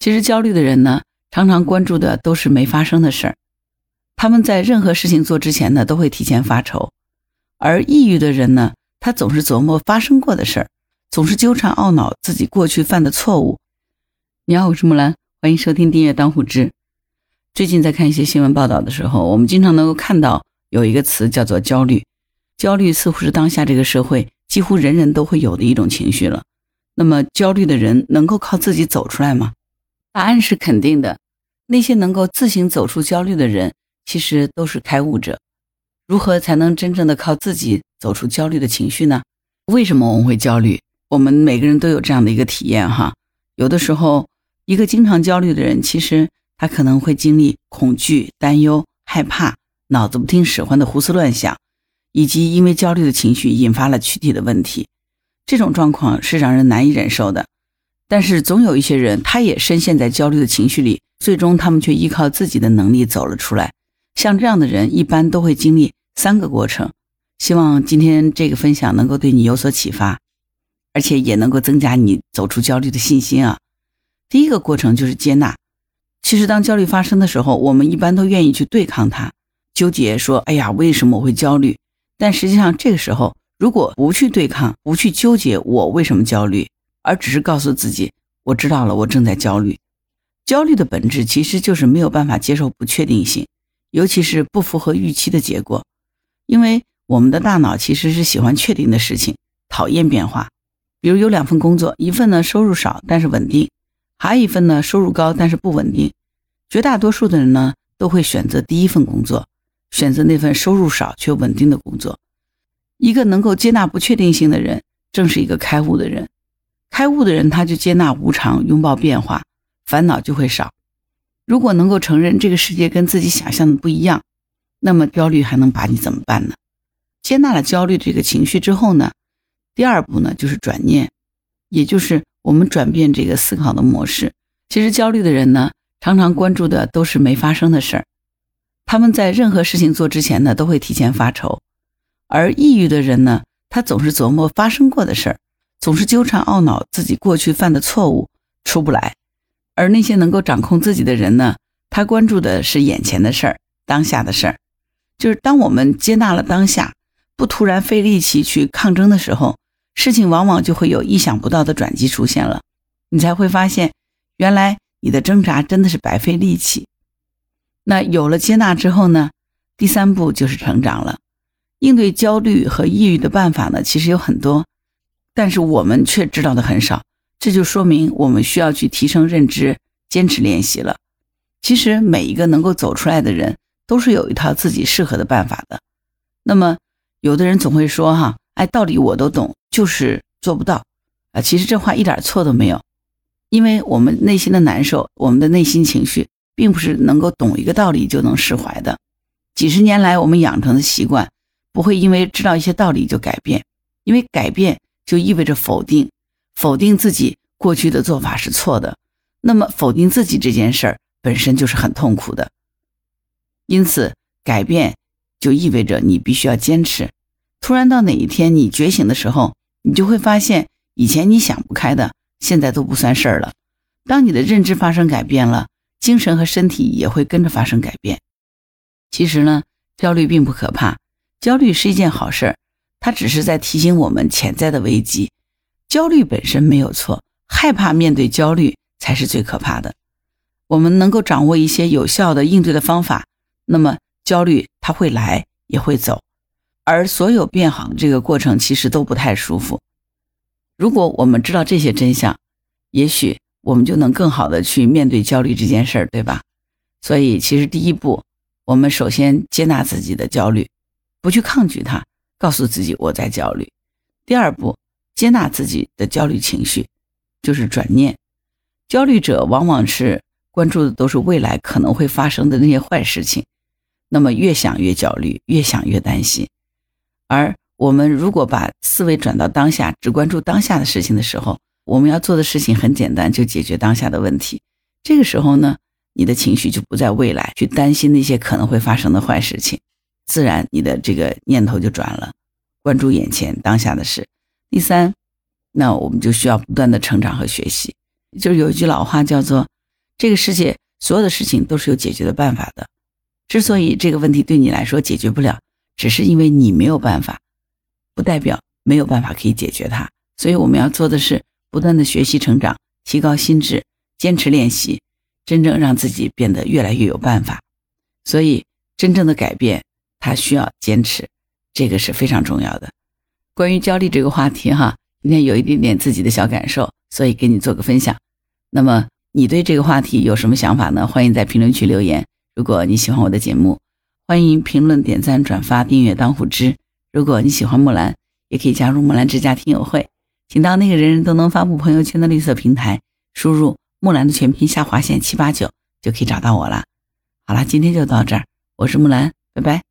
其实焦虑的人呢，常常关注的都是没发生的事儿，他们在任何事情做之前呢，都会提前发愁；而抑郁的人呢，他总是琢磨发生过的事儿，总是纠缠懊恼自己过去犯的错误。你好，我是木兰，欢迎收听订阅当户知。最近在看一些新闻报道的时候，我们经常能够看到有一个词叫做焦虑，焦虑似乎是当下这个社会几乎人人都会有的一种情绪了。那么，焦虑的人能够靠自己走出来吗？答案是肯定的。那些能够自行走出焦虑的人，其实都是开悟者。如何才能真正的靠自己走出焦虑的情绪呢？为什么我们会焦虑？我们每个人都有这样的一个体验哈。有的时候，一个经常焦虑的人，其实他可能会经历恐惧、担忧、害怕，脑子不听使唤的胡思乱想，以及因为焦虑的情绪引发了躯体的问题。这种状况是让人难以忍受的。但是总有一些人，他也深陷在焦虑的情绪里，最终他们却依靠自己的能力走了出来。像这样的人，一般都会经历三个过程。希望今天这个分享能够对你有所启发，而且也能够增加你走出焦虑的信心啊。第一个过程就是接纳。其实当焦虑发生的时候，我们一般都愿意去对抗它，纠结说：“哎呀，为什么我会焦虑？”但实际上，这个时候如果不去对抗，不去纠结我为什么焦虑。而只是告诉自己，我知道了，我正在焦虑。焦虑的本质其实就是没有办法接受不确定性，尤其是不符合预期的结果。因为我们的大脑其实是喜欢确定的事情，讨厌变化。比如有两份工作，一份呢收入少但是稳定，还有一份呢收入高但是不稳定。绝大多数的人呢都会选择第一份工作，选择那份收入少却稳定的工作。一个能够接纳不确定性的人，正是一个开悟的人。开悟的人，他就接纳无常，拥抱变化，烦恼就会少。如果能够承认这个世界跟自己想象的不一样，那么焦虑还能把你怎么办呢？接纳了焦虑这个情绪之后呢，第二步呢就是转念，也就是我们转变这个思考的模式。其实焦虑的人呢，常常关注的都是没发生的事儿，他们在任何事情做之前呢，都会提前发愁；而抑郁的人呢，他总是琢磨发生过的事儿。总是纠缠懊恼自己过去犯的错误，出不来。而那些能够掌控自己的人呢？他关注的是眼前的事儿，当下的事儿。就是当我们接纳了当下，不突然费力气去抗争的时候，事情往往就会有意想不到的转机出现了。你才会发现，原来你的挣扎真的是白费力气。那有了接纳之后呢？第三步就是成长了。应对焦虑和抑郁的办法呢，其实有很多。但是我们却知道的很少，这就说明我们需要去提升认知，坚持练习了。其实每一个能够走出来的人，都是有一套自己适合的办法的。那么，有的人总会说：“哈，哎，道理我都懂，就是做不到。”啊，其实这话一点错都没有，因为我们内心的难受，我们的内心情绪，并不是能够懂一个道理就能释怀的。几十年来我们养成的习惯，不会因为知道一些道理就改变，因为改变。就意味着否定，否定自己过去的做法是错的。那么，否定自己这件事儿本身就是很痛苦的。因此，改变就意味着你必须要坚持。突然到哪一天你觉醒的时候，你就会发现，以前你想不开的，现在都不算事儿了。当你的认知发生改变了，精神和身体也会跟着发生改变。其实呢，焦虑并不可怕，焦虑是一件好事儿。他只是在提醒我们潜在的危机，焦虑本身没有错，害怕面对焦虑才是最可怕的。我们能够掌握一些有效的应对的方法，那么焦虑它会来也会走，而所有变好的这个过程其实都不太舒服。如果我们知道这些真相，也许我们就能更好的去面对焦虑这件事儿，对吧？所以，其实第一步，我们首先接纳自己的焦虑，不去抗拒它。告诉自己我在焦虑。第二步，接纳自己的焦虑情绪，就是转念。焦虑者往往是关注的都是未来可能会发生的那些坏事情，那么越想越焦虑，越想越担心。而我们如果把思维转到当下，只关注当下的事情的时候，我们要做的事情很简单，就解决当下的问题。这个时候呢，你的情绪就不在未来去担心那些可能会发生的坏事情。自然，你的这个念头就转了，关注眼前当下的事。第三，那我们就需要不断的成长和学习。就是有一句老话叫做这个世界所有的事情都是有解决的办法的。之所以这个问题对你来说解决不了，只是因为你没有办法，不代表没有办法可以解决它。所以我们要做的是不断的学习成长，提高心智，坚持练习，真正让自己变得越来越有办法。所以真正的改变，他需要坚持，这个是非常重要的。关于焦虑这个话题，哈，今天有一点点自己的小感受，所以给你做个分享。那么你对这个话题有什么想法呢？欢迎在评论区留言。如果你喜欢我的节目，欢迎评论、点赞、转发、订阅、当虎之。如果你喜欢木兰，也可以加入木兰之家听友会，请到那个人人都能发布朋友圈的绿色平台，输入木兰的全拼下划线七八九，就可以找到我了。好了，今天就到这儿，我是木兰，拜拜。